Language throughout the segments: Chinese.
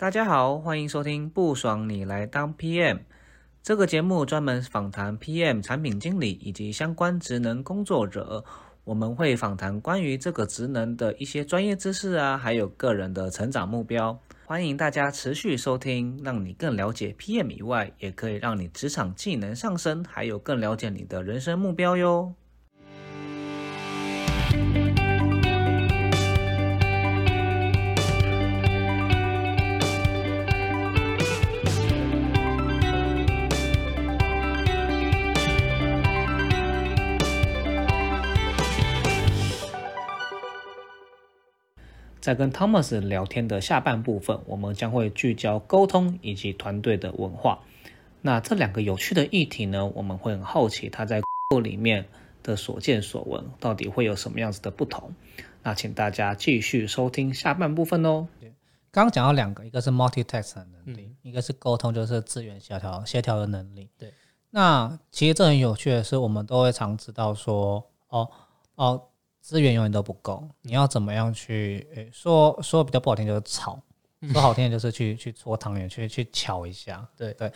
大家好，欢迎收听不爽你来当 PM 这个节目，专门访谈 PM 产品经理以及相关职能工作者。我们会访谈关于这个职能的一些专业知识啊，还有个人的成长目标。欢迎大家持续收听，让你更了解 PM 以外，也可以让你职场技能上升，还有更了解你的人生目标哟。在跟 Thomas 聊天的下半部分，我们将会聚焦沟通以及团队的文化。那这两个有趣的议题呢，我们会很好奇他在 里面的所见所闻，到底会有什么样子的不同？那请大家继续收听下半部分哦。刚刚讲到两个，一个是 multitask 的能力，一个是沟通，就是资源协调协调的能力。对。那其实这很有趣的是，我们都会常知道说，哦哦。资源永远都不够，你要怎么样去？诶，说说比较不好听就是炒，说好听的就是去 去搓汤圆，去去巧一下。对对，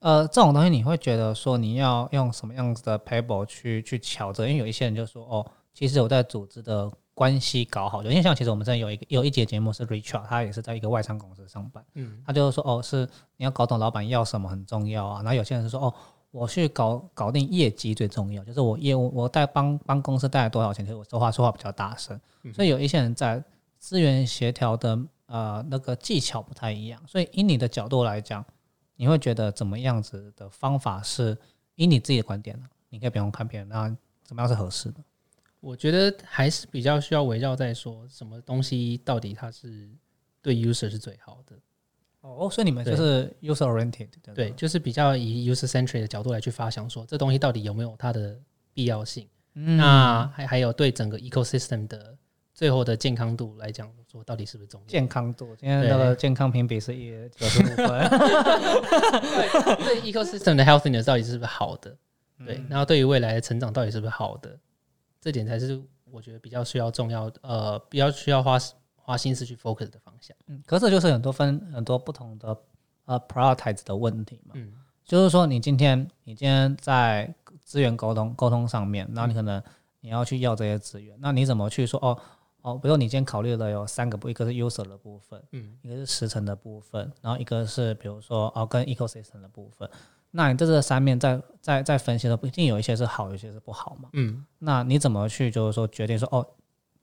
呃，这种东西你会觉得说你要用什么样子的 paper 去去巧这？因为有一些人就说哦，其实我在组织的关系搞好，就因为像其实我们这有一个有一节节目是 Richard，他也是在一个外商公司上班，嗯，他就是说哦，是你要搞懂老板要什么很重要啊。然后有些人是说哦。我去搞搞定业绩最重要，就是我业务我带帮帮公司带来多少钱，其实我说话说话比较大声，所以有一些人在资源协调的呃那个技巧不太一样，所以以你的角度来讲，你会觉得怎么样子的方法是以你自己的观点呢？你可以不用看别人，那怎么样是合适的？我觉得还是比较需要围绕在说什么东西到底它是对 user 是最好的。哦，所以你们就是 user oriented，对，就是比较以 user centric 的角度来去发想，说这东西到底有没有它的必要性？那还还有对整个 ecosystem 的最后的健康度来讲，说到底是不是重要？健康度，今天那个健康评比是一九十五分。对 ecosystem 的 healthiness 到底是不是好的？对，然后对于未来的成长到底是不是好的？这点才是我觉得比较需要重要，呃，比较需要花。花心思去 focus 的方向，嗯，可是就是很多分很多不同的呃 prioritize 的问题嘛，嗯，就是说你今天你今天在资源沟通沟通上面，那你可能你要去要这些资源，那你怎么去说哦哦，比如你今天考虑的有三个部，一个是 user 的部分，嗯，一个是时程的部分，然后一个是比如说哦跟 ecosystem 的部分，那你这这三面在在在分析的不一定有一些是好，有些是不好嘛，嗯，那你怎么去就是说决定说哦？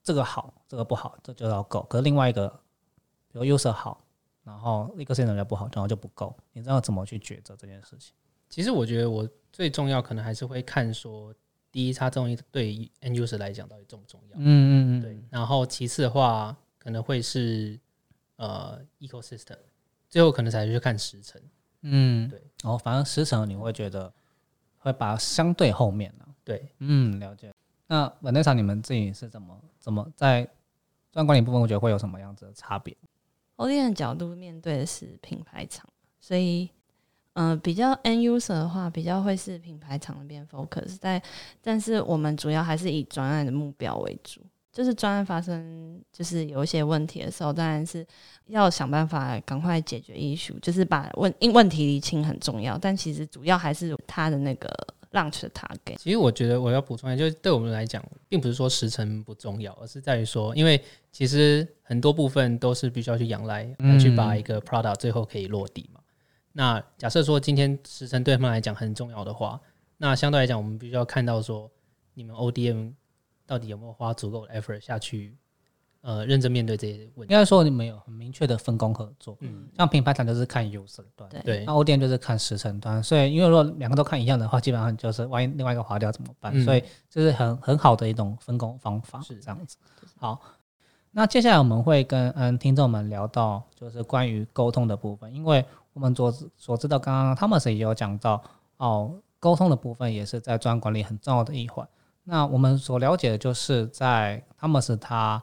这个好，这个不好，这就要够。可是另外一个，比如 user 好，然后一个 system 就不好，然后就不够。你知道怎么去抉择这件事情？其实我觉得我最重要可能还是会看说，第一，它这东西对 end user 来讲到底重不重要？嗯嗯嗯。对。然后其次的话，可能会是呃 ecosystem，最后可能才去看时程。嗯，对。然后反正时程你会觉得会把相对后面呢？对，嗯，了解。那稳内厂你们自己是怎么怎么在专管理部分，我觉得会有什么样子的差别？O D 的角度面对的是品牌厂，所以嗯，比较 N user 的话，比较会是品牌厂那边 focus 在，但是我们主要还是以专案的目标为主，就是专案发生就是有一些问题的时候，当然是要想办法赶快解决 issue，就是把问因问题理清很重要，但其实主要还是他的那个。Launch 的 target，其实我觉得我要补充一下，就是对我们来讲，并不是说时辰不重要，而是在于说，因为其实很多部分都是必须要去仰赖，去把一个 product 最后可以落地嘛。那假设说今天时辰对他们来讲很重要的话，那相对来讲，我们必须要看到说，你们 ODM 到底有没有花足够的 effort 下去。呃，认真面对这些问题。应该说你们有很明确的分工合作，嗯，像品牌端就是看 user 端，对，那 O D M 就是看时程端。所以，因为如果两个都看一样的话，基本上就是万一另外一个划掉怎么办？所以这是很很好的一种分工方法，是这样子。好，那接下来我们会跟嗯听众们聊到就是关于沟通的部分，因为我们所所知道，刚刚 Thomas 也有讲到哦，沟通的部分也是在专案管理很重要的一环。那我们所了解的就是在 Thomas 他。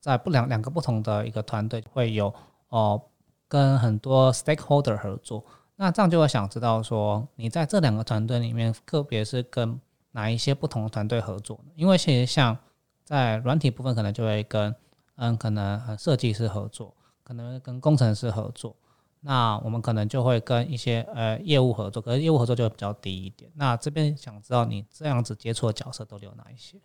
在不两两个不同的一个团队会有哦，跟很多 stakeholder 合作，那这样就会想知道说，你在这两个团队里面，特别是跟哪一些不同的团队合作呢？因为其实像在软体部分，可能就会跟嗯，可能设计师合作，可能跟工程师合作，那我们可能就会跟一些呃业务合作，可是业务合作就会比较低一点。那这边想知道你这样子接触的角色都有哪一些？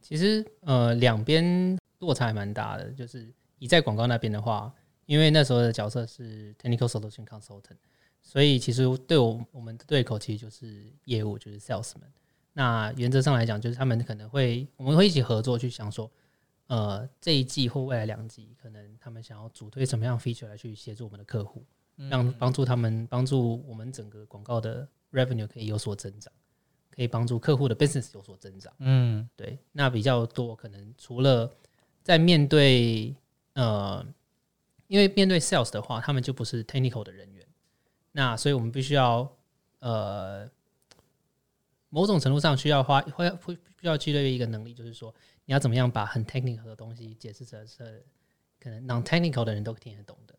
其实呃两边落差还蛮大的，就是你在广告那边的话，因为那时候的角色是 technical solution consultant，所以其实对我我们的对口其实就是业务，就是 salesman。那原则上来讲，就是他们可能会我们会一起合作去想说，呃这一季或未来两季，可能他们想要主推什么样 feature 来去协助我们的客户，让帮助他们帮助我们整个广告的 revenue 可以有所增长。可以帮助客户的 business 有所增长。嗯，对。那比较多可能除了在面对呃，因为面对 sales 的话，他们就不是 technical 的人员。那所以我们必须要呃，某种程度上需要花会会需要具备一个能力，就是说你要怎么样把很 technical 的东西解释成是可能 non technical 的人都听得懂的。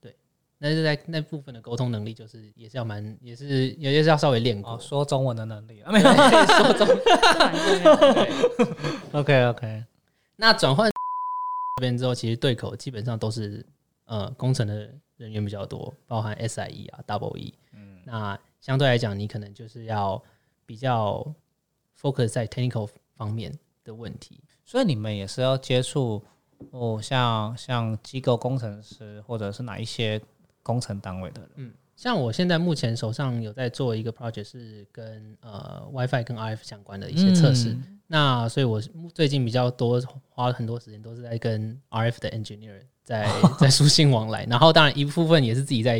对那是在那部分的沟通能力，就是也是要蛮，也是也也是要稍微练过说中文的能力啊，没有说中文。OK OK，那转换这边之后，其实对口基本上都是呃工程的人员比较多，包含 SIE 啊、Double E。嗯，那相对来讲，你可能就是要比较 focus 在 technical 方面的问题，所以你们也是要接触哦，像像机构工程师或者是哪一些。工程单位的人，嗯，像我现在目前手上有在做一个 project，是跟呃 WiFi 跟 RF 相关的一些测试。那所以，我最近比较多花了很多时间，都是在跟 RF 的 engineer 在 在书信往来。然后，当然一部分也是自己在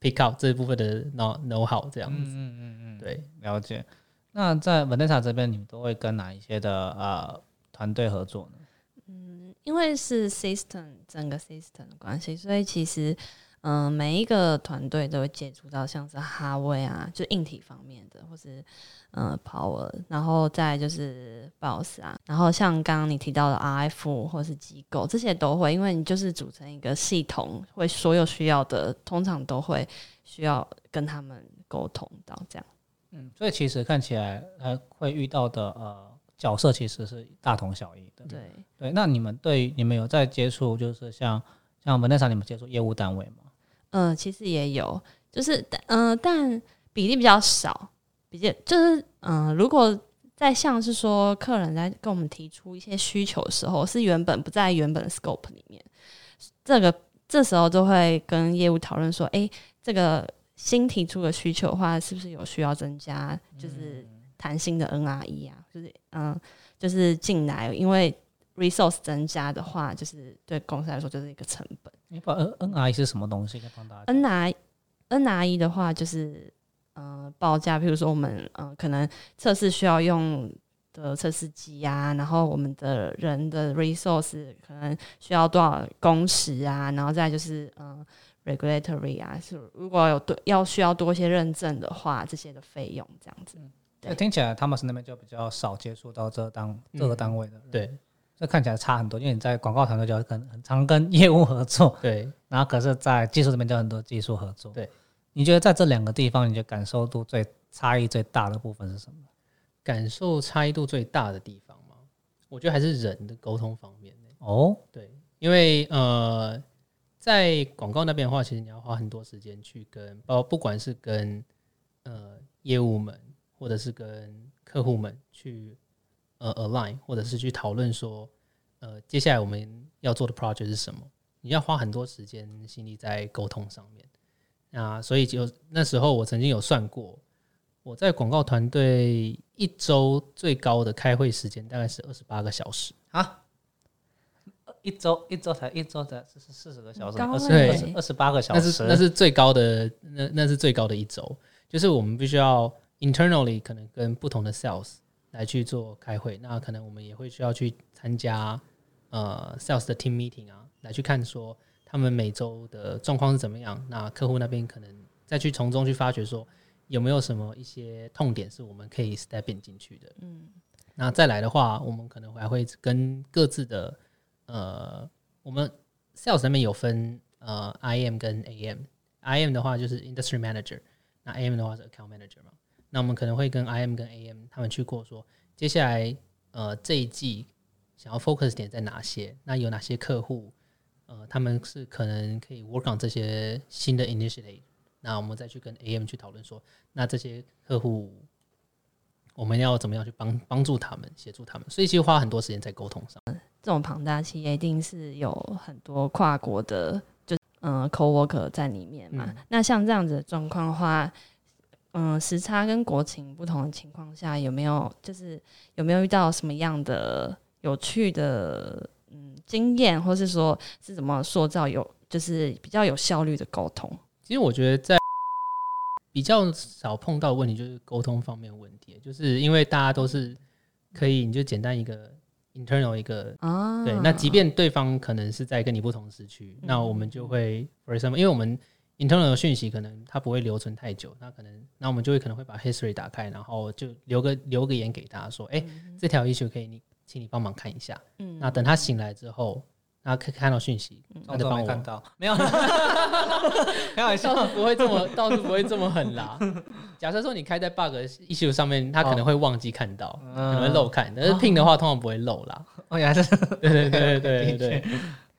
pick up 这一部分的 know know how 这样子。嗯嗯嗯，对，了解。那在 Vanessa 这边，你们都会跟哪一些的呃团队合作呢？嗯，因为是 system 整个 system 的关系，所以其实。嗯，每一个团队都会接触到像是哈威啊，就硬体方面的，或是嗯 Power，然后再就是 Boss 啊，然后像刚刚你提到的 RF 或是机构，这些都会，因为你就是组成一个系统，会所有需要的通常都会需要跟他们沟通到这样。嗯，所以其实看起来呃会遇到的呃角色其实是大同小异的。对对，那你们对你们有在接触，就是像像 Vanessa 你们接触业务单位吗？嗯，其实也有，就是嗯，但比例比较少，比较就是嗯，如果在像是说客人在跟我们提出一些需求的时候，是原本不在原本的 scope 里面，这个这时候就会跟业务讨论说，哎，这个新提出的需求的话，是不是有需要增加，就是弹性的 NRE 啊，就是嗯，就是进来，因为 resource 增加的话，就是对公司来说就是一个成本。你把 N N R E 是什么东西？可以帮大家。N R N R E 的话，就是呃报价，比如说我们呃可能测试需要用的测试机啊，然后我们的人的 resource 可能需要多少工时啊，然后再就是呃 regulatory 啊，是如果有多要需要多一些认证的话，这些的费用这样子。对，听起来他们是那边就比较少接触到这单这个单位的。对。这看起来差很多，因为你在广告团队就很很常跟业务合作，对，然后可是，在技术这边就很多技术合作，对。你觉得在这两个地方，你觉得感受度最差异最大的部分是什么？感受差异度最大的地方吗？我觉得还是人的沟通方面哦，对，因为呃，在广告那边的话，其实你要花很多时间去跟，包不管是跟呃业务们，或者是跟客户们去。呃，align 或者是去讨论说，呃，接下来我们要做的 project 是什么？你要花很多时间心力在沟通上面。那所以就那时候我曾经有算过，我在广告团队一周最高的开会时间大概是二十八个小时啊，一周一周才一周才四四十个小时，二十二十八个小时，那是那是最高的，那那是最高的一周，就是我们必须要 internally 可能跟不同的 sales。来去做开会，那可能我们也会需要去参加呃 sales 的 team meeting 啊，来去看说他们每周的状况是怎么样。那客户那边可能再去从中去发掘说有没有什么一些痛点是我们可以 step in 进去的。嗯，那再来的话，我们可能还会跟各自的呃，我们 sales 那边有分呃 IM 跟 AM，IM 的话就是 industry manager，那 AM 的话是 account manager 嘛。那我们可能会跟 IM 跟 AM 他们去过说，接下来呃这一季想要 focus 点在哪些？那有哪些客户呃，他们是可能可以 work on 这些新的 initiative，那我们再去跟 AM 去讨论说，那这些客户我们要怎么样去帮帮助他们，协助他们，所以其实花很多时间在沟通上。这种庞大企业一定是有很多跨国的，就嗯 coworker 在里面嘛。那像这样子的状况的话，嗯，时差跟国情不同的情况下，有没有就是有没有遇到什么样的有趣的嗯经验，或是说是怎么塑造有就是比较有效率的沟通？其实我觉得在比较少碰到问题就是沟通方面问题，就是因为大家都是可以，你就简单一个。internal 一个啊，对，那即便对方可能是在跟你不同时区，那我们就会，for example，因为我们 internal 的讯息可能它不会留存太久，那可能，那我们就会可能会把 history 打开，然后就留个留个言给大家说，哎，这条 issue 可以你，请你帮忙看一下，嗯，那等他醒来之后。然后看看到讯息，他就帮我。看到，没有，开玩笑，不会这么，倒是不会这么狠啦。假设说你开在 bug issue 上面，他可能会忘记看到，可能会漏看，但是 ping 的话通常不会漏啦。哦，原来是，对对对对对对，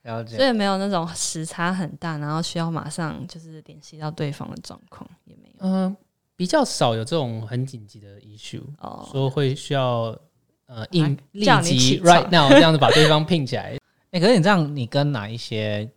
了解。所以没有那种时差很大，然后需要马上就是联系到对方的状况，也没有。嗯，比较少有这种很紧急的 issue，说会需要呃应立即 right now 这样子把对方聘起来。哎，可是你这样，你跟哪一些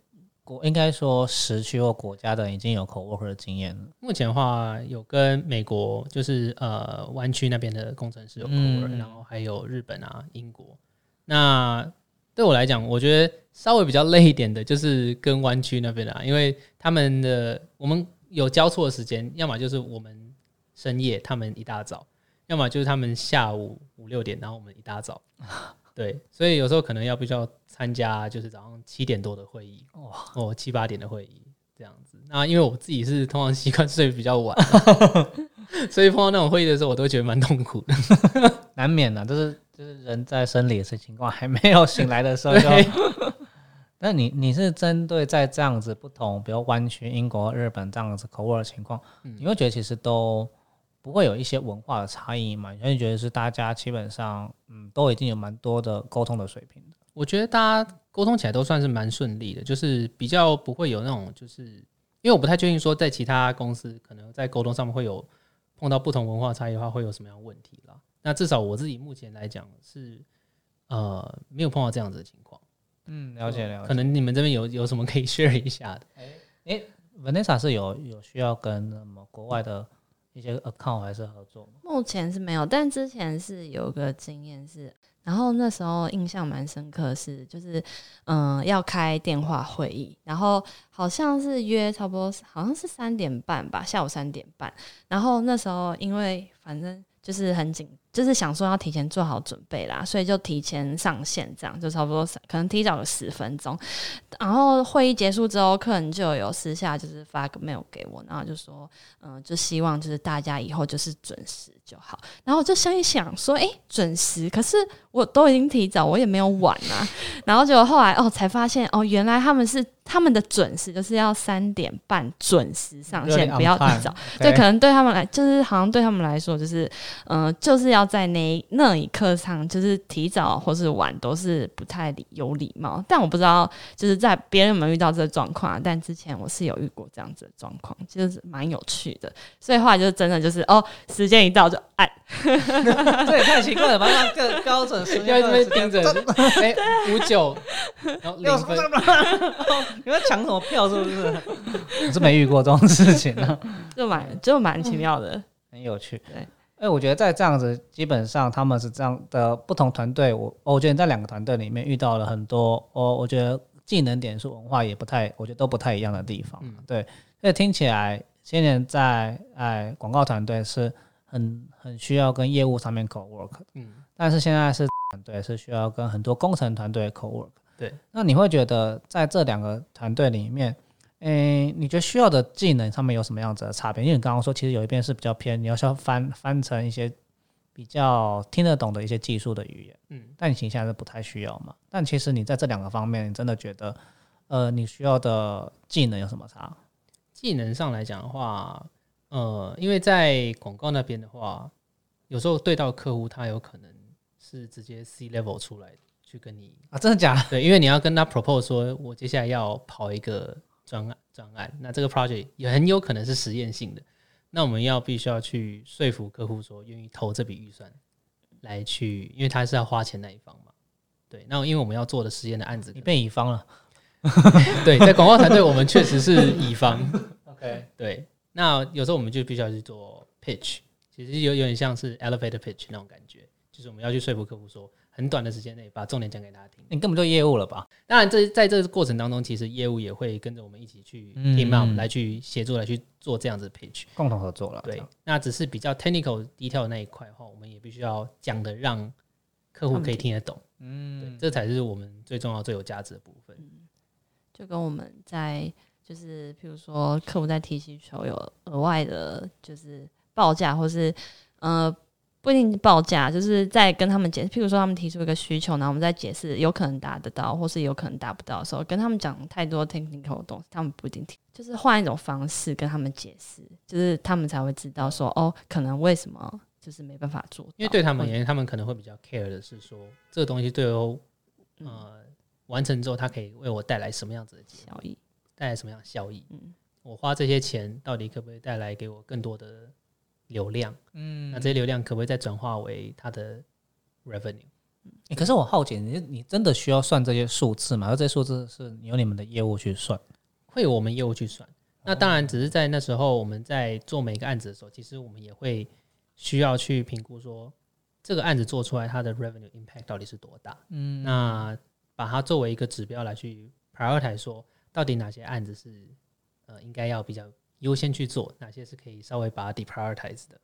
国应该说时区或国家的已经有 co-worker 的经验了？目前的话，有跟美国，就是呃湾区那边的工程师有 co-worker，然后还有日本啊、英国。那对我来讲，我觉得稍微比较累一点的，就是跟湾区那边的，因为他们的我们有交错的时间，要么就是我们深夜，他们一大早；要么就是他们下午五六点，然后我们一大早。对，所以有时候可能要必须要参加，就是早上七点多的会议，哦，七八点的会议这样子。那因为我自己是通常习惯睡比较晚，所以碰到那种会议的时候，我都觉得蛮痛苦的，难免的，就是就是人在生理的情况还没有醒来的时候就。那你你是针对在这样子不同，比如湾区、英国、日本这样子口味的情况，你会觉得其实都。不会有一些文化的差异嘛？你会觉得是大家基本上，嗯，都已经有蛮多的沟通的水平的。我觉得大家沟通起来都算是蛮顺利的，就是比较不会有那种，就是因为我不太确定说在其他公司可能在沟通上面会有碰到不同文化差异的话会有什么样问题啦。那至少我自己目前来讲是呃没有碰到这样子的情况。嗯，了解了解。可能你们这边有有什么可以 share 一下的？哎哎，Vanessa 是有有需要跟什么国外的？一些 account 还是合作吗目前是没有，但之前是有个经验是，然后那时候印象蛮深刻是，就是嗯要开电话会议，然后好像是约差不多好像是三点半吧，下午三点半，然后那时候因为反正就是很紧。就是想说要提前做好准备啦，所以就提前上线，这样就差不多可能提早了十分钟。然后会议结束之后，客人就有私下就是发个 mail 给我，然后就说，嗯，就希望就是大家以后就是准时就好。然后我就想一想说，哎，准时，可是我都已经提早，我也没有晚啊。然后就后来哦，才发现哦，原来他们是他们的准时就是要三点半准时上线，不要提早。对可能对他们来，就是好像对他们来说，就是嗯，就是要。在那那一刻上，就是提早或是晚都是不太礼有礼貌。但我不知道，就是在别人有没有遇到这个状况。但之前我是有遇过这样子的状况，就是蛮有趣的。所以后来就真的就是哦，时间一到就按，这也太奇怪了吧？更高准时要这边盯着，哎，五九，然后零分，你们 抢什么票？是不是？我是没遇过这种事情呢，就蛮就蛮奇妙的，很有趣。对。哎，我觉得在这样子，基本上他们是这样的不同团队。我我觉得在两个团队里面遇到了很多，我我觉得技能点数文化也不太，我觉得都不太一样的地方。对，所以听起来，今年在哎广告团队是很很需要跟业务上面 co work，嗯，但是现在是团队是需要跟很多工程团队 co work。对，那你会觉得在这两个团队里面？诶，你觉得需要的技能上面有什么样子的差别？因为你刚刚说，其实有一边是比较偏，你要需要翻翻成一些比较听得懂的一些技术的语言，嗯，但你现在是不太需要嘛？但其实你在这两个方面，你真的觉得，呃，你需要的技能有什么差？技能上来讲的话，呃，因为在广告那边的话，有时候对到客户，他有可能是直接 C level 出来去跟你啊，真的假的？对，因为你要跟他 propose 说，我接下来要跑一个专案专案，那这个 project 也很有可能是实验性的，那我们要必须要去说服客户说愿意投这笔预算来去，因为他是要花钱那一方嘛。对，那因为我们要做的实验的案子，你变乙方了。对，在广告团队我们确实是乙方。OK，对，那有时候我们就必须要去做 pitch，其实有有点像是 elevator pitch 那种感觉，就是我们要去说服客户说。很短的时间内把重点讲给大家听，你根本就业务了吧？当然，这在这个过程当中，其实业务也会跟着我们一起去 team up 来去协助来去做这样子 pitch，共同合作了。对，那只是比较 technical detail 那一块的话，我们也必须要讲的让客户可以听得懂。嗯，这才是我们最重要、最有价值的部分。就跟我们在就是，譬如说客户在提需求有额外的，就是报价或是呃。不一定报价，就是在跟他们解释。譬如说，他们提出一个需求，然后我们在解释有可能达得到，或是有可能达不到的时候，跟他们讲太多 technical 的东西，他们不一定听。就是换一种方式跟他们解释，就是他们才会知道说，哦，可能为什么就是没办法做。因为对他们而言，他们可能会比较 care 的是说，这个东西对我，呃，完成之后，它可以为我带来什么样子的效益，带来什么样的效益？嗯，我花这些钱到底可不可以带来给我更多的？流量，嗯，那这些流量可不可以再转化为它的 revenue？可是我好奇，你你真的需要算这些数字吗？而这些数字是由你们的业务去算，会有我们业务去算。那当然，只是在那时候我们在做每个案子的时候，其实我们也会需要去评估说，这个案子做出来它的 revenue impact 到底是多大？嗯，那把它作为一个指标来去 prioritize，说到底哪些案子是呃应该要比较。优先去做哪些是可以稍微把它 deprioritize 的？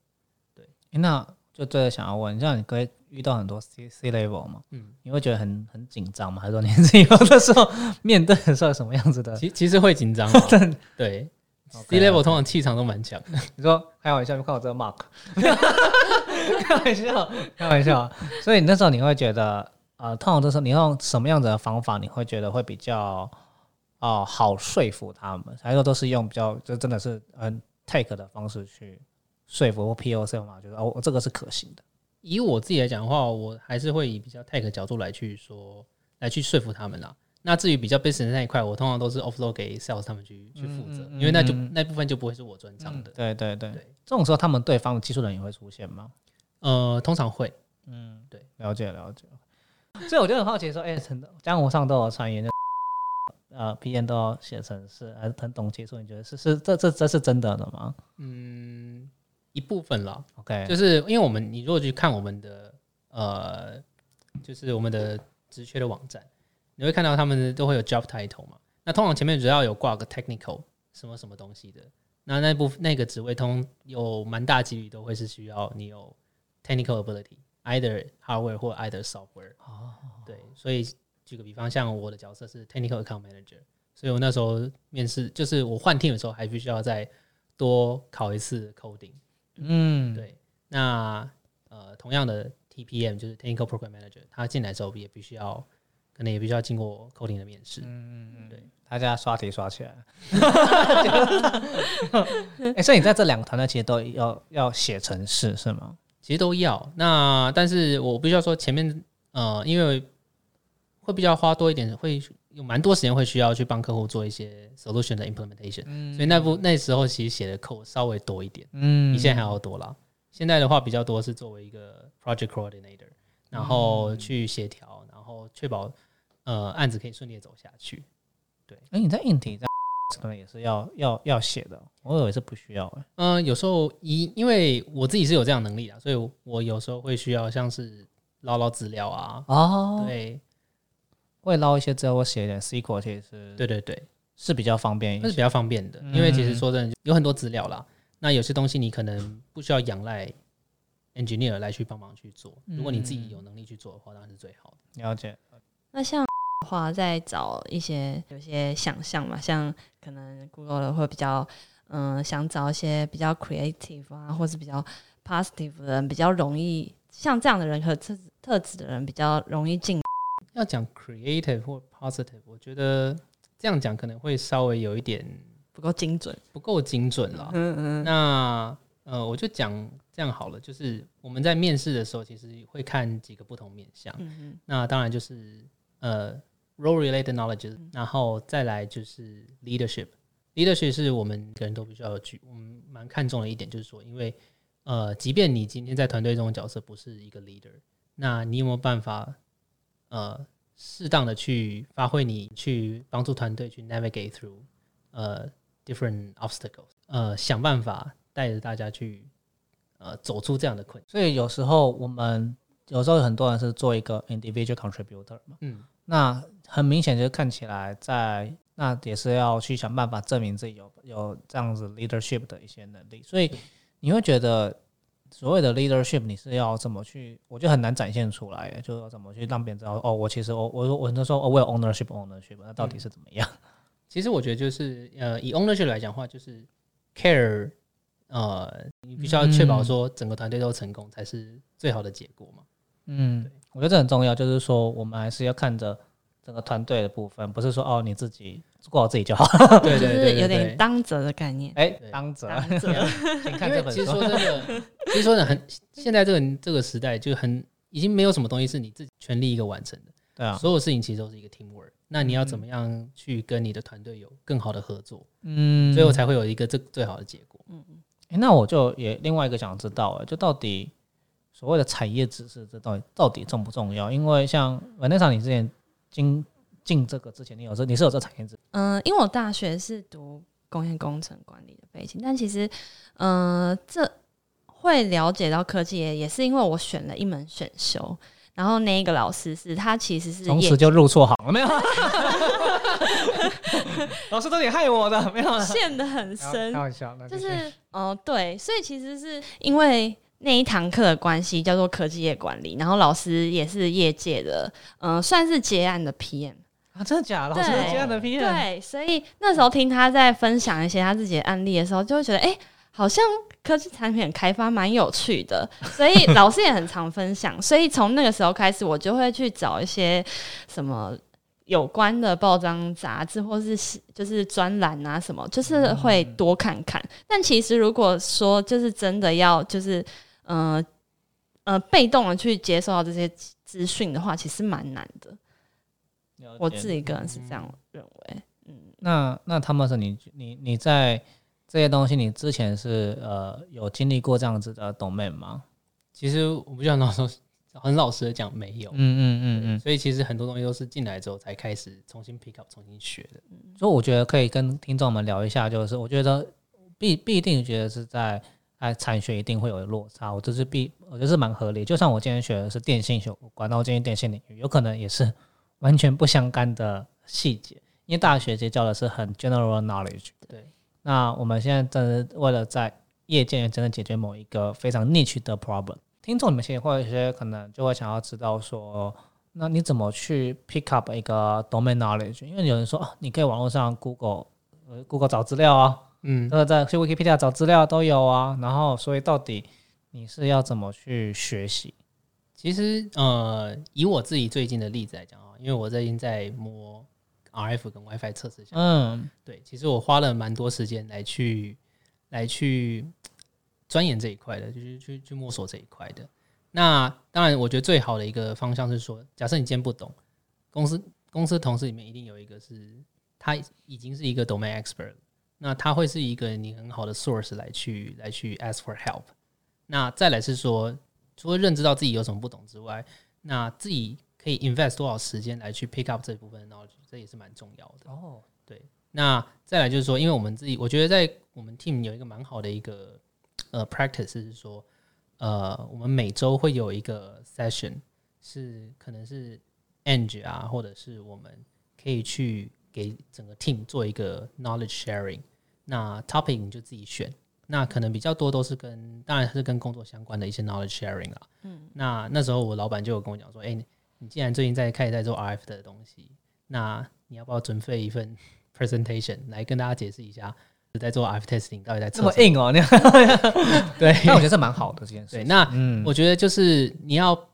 对，那就最后想要问，像你可以遇到很多 C C level 嘛？嗯，你会觉得很很紧张吗？还是说年纪有的时候面对的时候什么样子的？其其实会紧张，对，C level 通常气场都蛮强。你说开玩笑，就看我这个 mark，开玩笑，开玩笑。所以那时候你会觉得，呃，通常都是你用什么样子的方法，你会觉得会比较？哦，好说服他们，还说都是用比较，就真的是嗯 take 的方式去说服或 P O C 嘛，就是哦，这个是可行的。以我自己来讲的话，我还是会以比较 take 角度来去说，来去说服他们啦。那至于比较 business 那一块，我通常都是 offload 给 sales 他们去去负责，因为那就那部分就不会是我专长的。对对对，这种时候他们对方的技术人也会出现吗？呃，通常会。嗯，对，了解了解。所以我就很好奇说，哎，江湖上都有传言。呃，P N 都要写程式，还是很懂技术？你觉得是是这这这是真的的吗？嗯，一部分了。OK，就是因为我们你如果去看我们的呃，就是我们的职缺的网站，你会看到他们都会有 job title 嘛。那通常前面主要有挂个 technical 什么什么东西的，那那部那个职位通有蛮大几率都会是需要你有 technical ability，either hardware 或 either software。哦，对，所以。举个比方，像我的角色是 technical account manager，所以我那时候面试，就是我换 team 的时候，还必须要再多考一次 coding。嗯，对。那呃，同样的 TPM 就是 technical program manager，他进来之后也必须要，可能也必须要经过 coding 的面试。嗯嗯嗯，对，大家刷题刷起来。哎，所以你在这两个团队其实都要要写程式是吗？其实都要。那但是我必须要说前面呃，因为会比较花多一点，会有蛮多时间会需要去帮客户做一些 solution 的 implementation，所以那部那时候其实写的 code 稍微多一点，嗯，比现在还要多啦。现在的话比较多是作为一个 project coordinator，然后去协调，然后确保呃案子可以顺利的走下去。对，哎，你在硬体在可能也是要要要写的，我以为是不需要哎。嗯，有时候一因为我自己是有这样能力啊，所以我有时候会需要像是捞捞资料啊，哦，对。会捞一些之后，我写一点 SQL，其实对对对，是比较方便，那是比较方便的。因为其实说真的，有很多资料啦，那有些东西你可能不需要仰赖 engineer 来去帮忙去做。如果你自己有能力去做的话，当然是最好的。了解。那像的话，在找一些有些想象嘛，像可能 Google 会比较嗯，想找一些比较 creative 啊，或是比较 positive 的人，比较容易像这样的人和特特质的人比较容易进。要讲 creative 或 positive，我觉得这样讲可能会稍微有一点不够精准，不够精准了。嗯嗯。那呃，我就讲这样好了，就是我们在面试的时候，其实会看几个不同面向。嗯那当然就是呃 role related knowledge，然后再来就是 leadership。leadership 是我们每个人都必须要有具，我们蛮看重的一点，就是说，因为呃，即便你今天在团队中的角色不是一个 leader，那你有没有办法呃适当的去发挥你去帮助团队去 navigate through 呃 different obstacles，呃想办法带着大家去呃走出这样的困境。所以有时候我们有时候很多人是做一个 individual contributor 嘛，嗯，那很明显就是看起来在那也是要去想办法证明自己有有这样子 leadership 的一些能力，所以你会觉得所谓的 leadership 你是要怎么去，我觉得很难展现出来，就是要怎么去让别人知道哦，我其实我我我那时候哦我有 ownership ownership，那到底是怎么样？其实我觉得就是呃，以 ownership 来讲的话，就是 care，呃，你必须要确保说整个团队都成功才是最好的结果嘛。嗯，我觉得这很重要，就是说我们还是要看着整个团队的部分，不是说哦你自己过好自己就好。对就是对对对有点对。当责的概念。哎对，当责，当责 请看因为这本书。其实说真的，其实说的很，现在这个这个时代就很已经没有什么东西是你自己全力一个完成的，对啊，所有事情其实都是一个 teamwork。那你要怎么样去跟你的团队有更好的合作，嗯，最后才会有一个这最好的结果？诶那我就也另外一个想知道，哎，就到底所谓的产业知识，这到底到底重不重要？因为像 Vanessa，你之前进进这个之前，你有这你是有这产业知识，嗯、因为我大学是读工业工程管理的背景，但其实，嗯，这会了解到科技业，也是因为我选了一门选修，然后那一个老师是他其实是业从此就入错行了，没有？老师都得害我的，没有？陷得很开深，玩笑，就是哦、对，所以其实是因为那一堂课的关系，叫做科技业管理，然后老师也是业界的，嗯、算是结案的 PM。啊，真的假的？老对师是这样的 P 对，所以那时候听他在分享一些他自己的案例的时候，就会觉得，哎、好像科技产品开发蛮有趣的，所以老师也很常分享。所以从那个时候开始，我就会去找一些什么有关的报章杂志，或是就是专栏啊什么，就是会多看看。但其实如果说就是真的要就是呃呃被动的去接受到这些资讯的话，其实蛮难的。了我自己个人是这样认为。嗯，那那他们是你你你在这些东西，你之前是呃有经历过这样子的 domain 吗？其实我不想老说，很老实的讲，没有。嗯嗯嗯嗯。所以其实很多东西都是进来之后才开始重新 pick up、重新学的。所以我觉得可以跟听众们聊一下，就是我觉得必必定觉得是在哎产学一定会有落差，我这是必我觉得是蛮合理。就像我今天学的是电信有关，那我今天电信领域有可能也是完全不相干的细节，因为大学其实教的是很 general knowledge。对，那我们现在真的为了在业界真的解决某一个非常 niche 的 problem，听众你们现在会有一些可能就会想要知道说。那你怎么去 pick up 一个 domain knowledge？因为有人说，啊、你可以网络上 Google 呃 Google 找资料啊，嗯这个在去 Wikipedia 找资料都有啊。然后，所以到底你是要怎么去学习？其实呃，以我自己最近的例子来讲啊，因为我最近在摸 RF 跟 WiFi 测试项目，嗯对，其实我花了蛮多时间来去来去钻研这一块的，就是去去摸索这一块的。那当然，我觉得最好的一个方向是说，假设你今天不懂，公司公司同事里面一定有一个是他已经是一个 domain expert，那他会是一个你很好的 source 来去来去 ask for help。那再来是说，除了认知到自己有什么不懂之外，那自己可以 invest 多少时间来去 pick up 这部分的 knowledge，这也是蛮重要的。哦，对那再来就是说，因为我们自己，我觉得在我们 team 有一个蛮好的一个呃 practice 是说，呃，我们每周会有一个 session，是可能是 Eng 啊，或者是我们可以去给整个 team 做一个 knowledge sharing。那 topic 你就自己选，那可能比较多都是跟，当然是跟工作相关的一些 knowledge sharing 啦。嗯，那那时候我老板就有跟我讲说，哎、你你既然最近在开始在做 RF 的东西，那你要不要准备一份 presentation 来跟大家解释一下，在做 RF testing 到底在这么测什么？硬哦，你 对那我觉得这蛮好的这件事对，那嗯，我觉得就是你要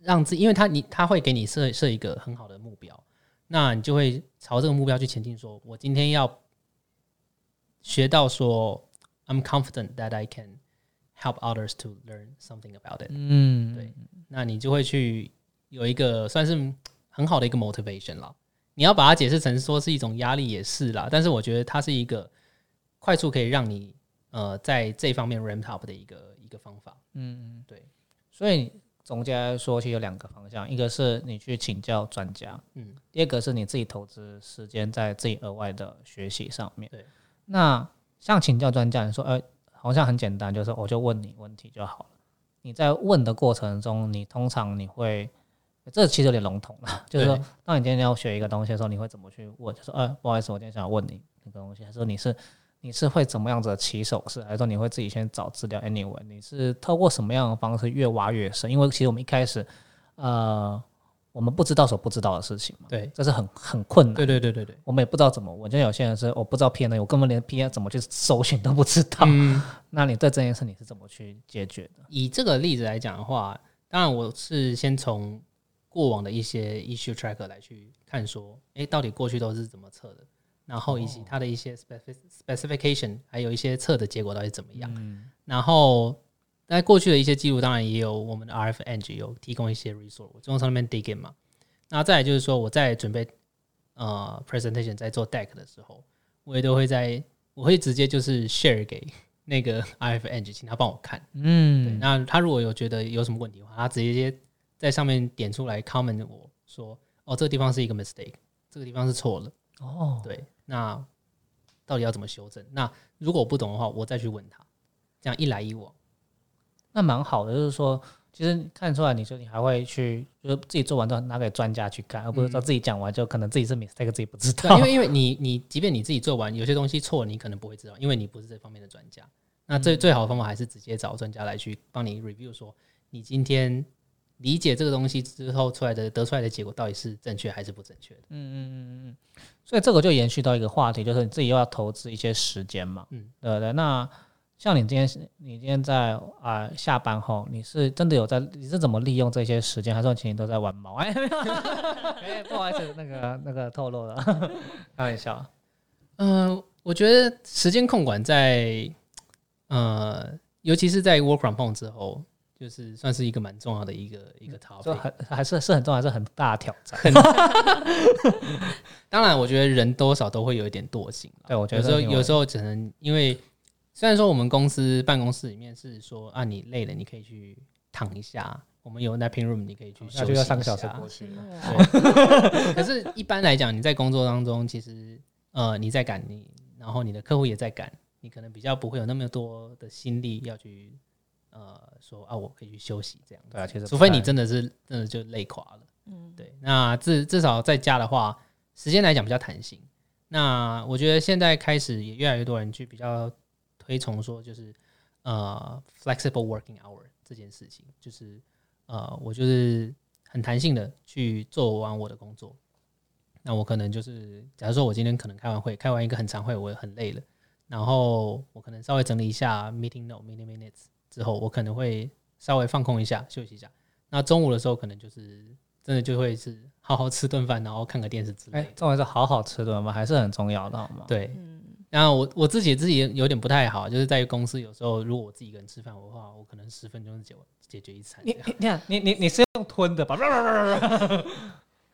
让自己，因为他你他会给你设设一个很好的目标，那你就会朝这个目标去前进。说我今天要学到说，I'm confident that I can help others to learn something about it。嗯，对，那你就会去有一个算是很好的一个 motivation 了。你要把它解释成说是一种压力也是啦，但是我觉得它是一个快速可以让你呃在这方面 ramp up 的一个一个方法。嗯，对，所以总结来说，其实有两个方向，一个是你去请教专家，嗯，第二个是你自己投资时间在自己额外的学习上面。对，那像请教专家，你说，呃，好像很简单，就是我就问你问题就好了。你在问的过程中，你通常你会，这其实有点笼统了，就是说对，当你今天要学一个东西的时候，你会怎么去问？就说，呃，不好意思，我今天想要问你那个东西，还是说你是你是会怎么样子的起手式，还是说你会自己先找资料？Anyway，你是透过什么样的方式越挖越深？因为其实我们一开始，呃，我们不知道所不知道的事情嘛，对，这是很很困难。对对对对对。我们也不知道怎么问，就有些人是我不知道 P N，我根本连 P N 怎么去搜寻都不知道。嗯，那你对这件事你是怎么去解决的？以这个例子来讲的话，当然我是先从过往的一些 issue tracker 来去看说，诶，到底过去都是怎么测的，然后以及它的一些 specific specification，还有一些测的结果到底怎么样。然后在过去的一些记录，当然也有我们的 RF Engine 有提供一些 resource，我就从上面 dig in 嘛。那再来就是说，我在准备呃 presentation 在做 deck 的时候，我也都会在，我会直接就是 share 给那个 RF Engine，请他帮我看。对，嗯，那他如果有觉得有什么问题的话，他直接在上面点出来 comment 我说，哦，这个地方是一个 mistake，这个地方是错了。哦，对，那到底要怎么修正？那如果我不懂的话，我再去问他，这样一来一往。那蛮好的，就是说，其实看出来你说你还会去，就是自己做完之后拿给专家去看，而不是说自己讲完就可能自己是 mistake 自己不知对，道。因为因为你你即便你自己做完，有些东西错，你可能不会知道，因为你不是这方面的专家。那最最好的方法还是直接找专家来去帮你 review，说你今天理解这个东西之后出来的得出来的结果到底是正确还是不正确的。嗯嗯嗯嗯所以这个就延续到一个话题，就是你自己又要投资一些时间嘛，嗯嗯，对不对？那像你今天是，你今天在啊、下班后，你是真的有在，你是怎么利用这些时间，还是说其实都在玩猫？哎，没有，哎，不好意思，那个那个透露了，开玩笑。嗯，我觉得时间控管在呃，尤其是在 work from home 之后，就是算是一个蛮重要的一个一个就 topic。很还是是很重要，还是很大的挑战。当然，我觉得人多少都会有一点惰性啦。对，我觉有时候得有时候只能因为虽然说我们公司办公室里面是说啊，你累了你可以去躺一下，我们有 napping room 你可以去休息那就要三个小时过去了。对，可是一般来讲，你在工作当中，其实呃你在赶你，然后你的客户也在赶，你可能比较不会有那么多的心力要去呃说啊，我可以去休息这样子。对啊，其实除非你真的是真的就累垮了。嗯，对，那至至少在家的话，时间来讲比较弹性。那我觉得现在开始也越来越多人去比较推崇说，就是呃 flexible working hour 这件事情，就是呃我就是很弹性的去做完我的工作。那我可能就是，假如说我今天可能开完会，开完一个很长会，我很累了，然后我可能稍微整理一下 meeting note、meeting minutes 之后，我可能会稍微放空一下，休息一下。那中午的时候，可能就是真的就会是好好吃顿饭，然后看个电视之类哎的。，重点是好好吃顿饭还是很重要的，好吗？对，嗯，然后我我自己自己有点不太好，就是在于公司有时候如果我自己一个人吃饭的话，我可能十分钟解解决一餐你。你你看你你你是用吞的吧？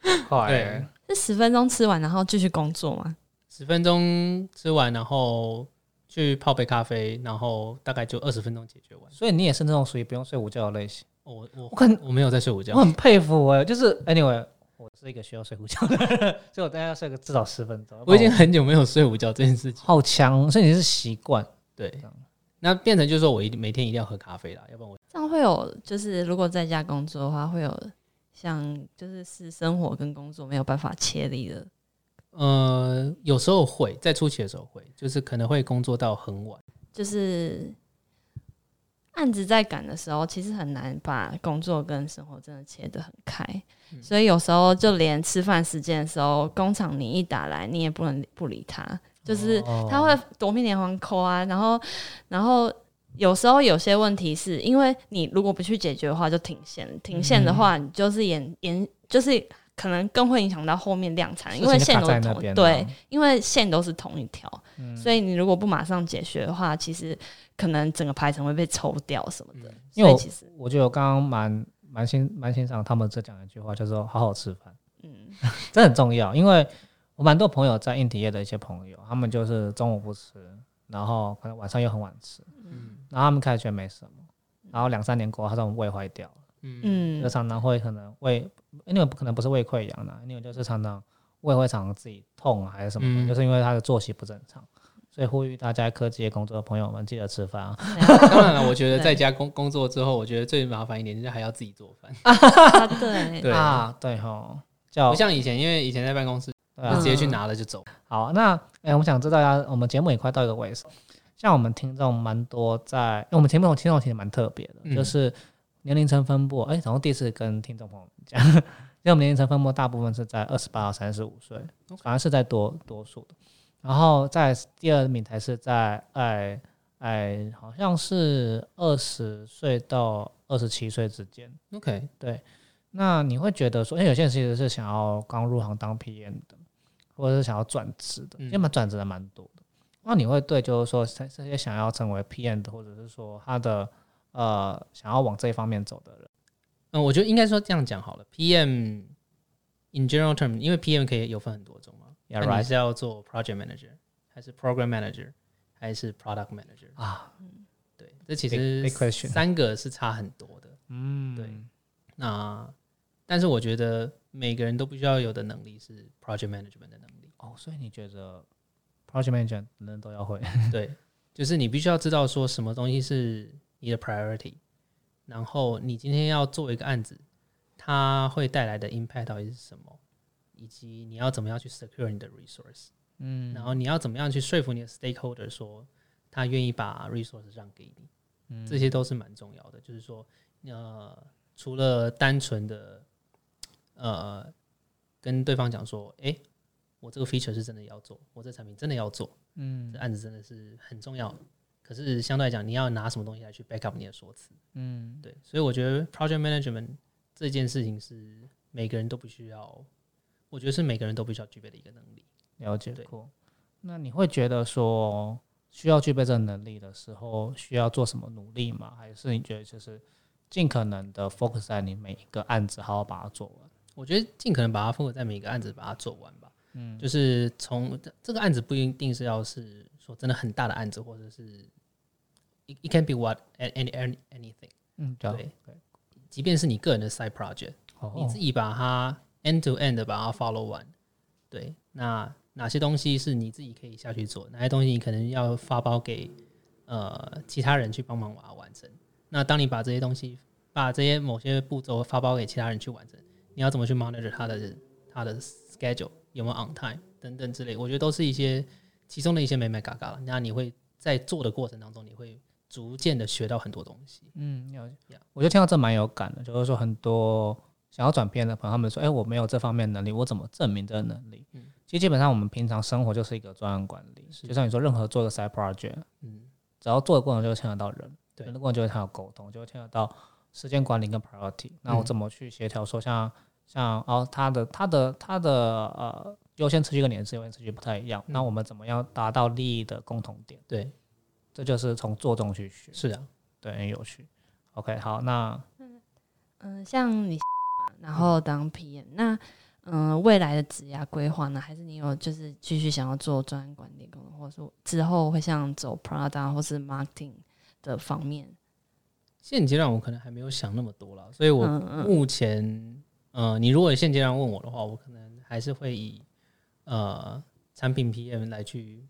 快对，是十分钟吃完然后继续工作吗？十分钟吃完，然后去泡杯咖啡，然后大概就二十分钟解决完。所以你也是那种属于不用睡午觉的类型。哦我我我看我没有在睡午觉我，很佩服哎、就是 anyway，我是一个需要睡午觉的人，所以我大概要睡个至少十分钟。我已经很久没有睡午觉这件事情。好强，所以你是习惯。对，那变成就是说我一定每天一定要喝咖啡啦，要不然我这样会有，就是如果在家工作的话，会有像就是是生活跟工作没有办法切离的。呃有时候会在初期的时候会，就是可能会工作到很晚。就是案子在赶的时候，其实很难把工作跟生活真的切得很开，所以有时候就连吃饭时间的时候，工厂你一打来，你也不能不理他，就是哦他会夺命连环扣啊，然后然后。有时候有些问题是因为你如果不去解决的话，就停线。停线的话，你就是延延，就是可能更会影响到后面量产，因为线都对，因为线都是同一条，嗯。所以你如果不马上解决的话，其实可能整个排程会被抽掉什么的。嗯。因为其实，我觉得我刚刚蛮蛮欣蛮欣赏他们这讲的一句话，叫做好好吃饭，嗯，这很重要。因为我蛮多朋友在硬体业的一些朋友，他们就是中午不吃，然后可能晚上又很晚吃，嗯。然后他们开始觉得没什么，然后两三年过后，他说胃坏掉了，嗯。嗯就常常会可能胃，因为可能不是胃溃疡啦，因为就是常常胃会常常自己痛啊还是什么的，嗯。就是因为他的作息不正常。所以呼吁大家科技业工作的朋友们记得吃饭啊！当然了，我觉得在家工工作之后，我觉得最麻烦一点就是还要自己做饭，啊对。对。啊，对吼，叫不像以前，因为以前在办公室对啊。就直接去拿了就走。好，那哎、我想知道一下，我们节目也快到一个尾声，像我们听众蛮多在，因为我们节目听众其实蛮特别的，嗯。就是年龄层分布，哎、然后第一次跟听众朋友们讲，因为我们年龄层分布大部分是在二十八到三十五岁，反而是在多多数的，然后在第二名才是在哎哎，好像是二十岁到二十七岁之间。OK，对那你会觉得说，因为有些人其实是想要刚入行当 PM 的，或者是想要转职的，嗯因为转职的蛮多的。那你会对就是说这这些想要成为 PM 的，或者是说他的呃想要往这一方面走的人，嗯，我觉得应该说这样讲好了。PM in general term，因为 PM 可以有分很多种嘛。Yeah, 那你 right. 是要做 project manager，还是 program manager，还是 product manager？啊，对，这其实三个是差很多的。嗯，对那但是我觉得每个人都必须要有的能力是 project management 的能力。哦，所以你觉得 project manager 人都要会，对，就是你必须要知道说什么东西是你的 priority，然后你今天要做一个案子，它会带来的 impact 到底是什么，以及你要怎么样去 secure 你的 resource，嗯然后你要怎么样去说服你的 stakeholder 说他愿意把 resource 让给你，嗯这些都是蛮重要的。就是说，呃，除了单纯的呃跟对方讲说，诶，我这个 feature 是真的要做，我这产品真的要做，嗯这案子真的是很重要。可是相对来讲，你要拿什么东西来去 back up 你的说辞？嗯对，所以我觉得 project management 这件事情是每个人都必须要，我觉得是每个人都必须要具备的一个能力。了解对过。那你会觉得说需要具备这个能力的时候，需要做什么努力吗？还是你觉得就是尽可能的 focus 在你每一个案子，好好把它做完？我觉得尽可能把它 focus 在每一个案子把它做完吧。嗯，就是从这这个案子不一定是要是说真的很大的案子，或者是 it it can be what any any anything。嗯，对，即便是你个人的 side project，哦你自己把它 end to end 的把它 follow 完。对，那哪些东西是你自己可以下去做？哪些东西你可能要发包给呃其他人去帮忙把它完成？那当你把这些东西，把这些某些步骤发包给其他人去完成，你要怎么去 monitor 他的他的 schedule 有没有 on time 等等之类？我觉得都是一些其中的一些美美嘎嘎。那你会在做的过程当中，你会逐渐的学到很多东西。嗯。我就听到这蛮有感的，就是说很多想要转变的朋友，他们说，哎、我没有这方面能力，我怎么证明这个能力？嗯其实基本上我们平常生活就是一个专案管理，是就像你说，任何做一个 side project，嗯，只要做的过程就会牵扯到人，对人的过程就会牵扯到沟通，就会牵扯到时间管理跟 priority。那我嗯怎么去协调？说像像哦，他的他的他的呃优先次序跟你的优先次序不太一样，那嗯我们怎么样达到利益的共同点？对，这就是从做中去学，是啊，对，很有趣。OK，好，那嗯，像你，然后当 PM，那嗯，未来的职业规划呢？还是你有就是继续想要做专案管理工作，或者说之后会像走 Prada 或是 marketing 的方面？现阶段我可能还没有想那么多了，所以我嗯嗯目前，呃，你如果现阶段问我的话，我可能还是会以呃产品 PM 来去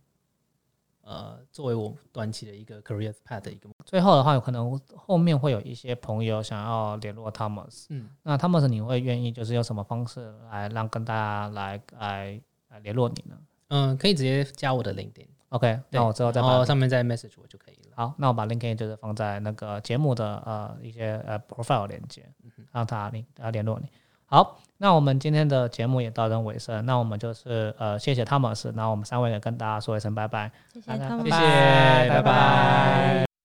呃作为我短期的一个 career path 的一个目最后的话，有可能后面会有一些朋友想要联络 Thomas，嗯，那 Thomas 你会愿意就是用什么方式来让跟大家来来来联络你呢嗯、可以直接加我的 LinkedIn，？OK，对那我之后再然把后上面再 message 我就可以了。好，那我把 LinkedIn 就是放在那个节目的呃一些呃 profile 连接，让他联要联络你。好，那我们今天的节目也到这尾声，那我们就是呃谢谢 Thomas，那我们三位也跟大家说一声拜拜，谢谢谢谢拜拜拜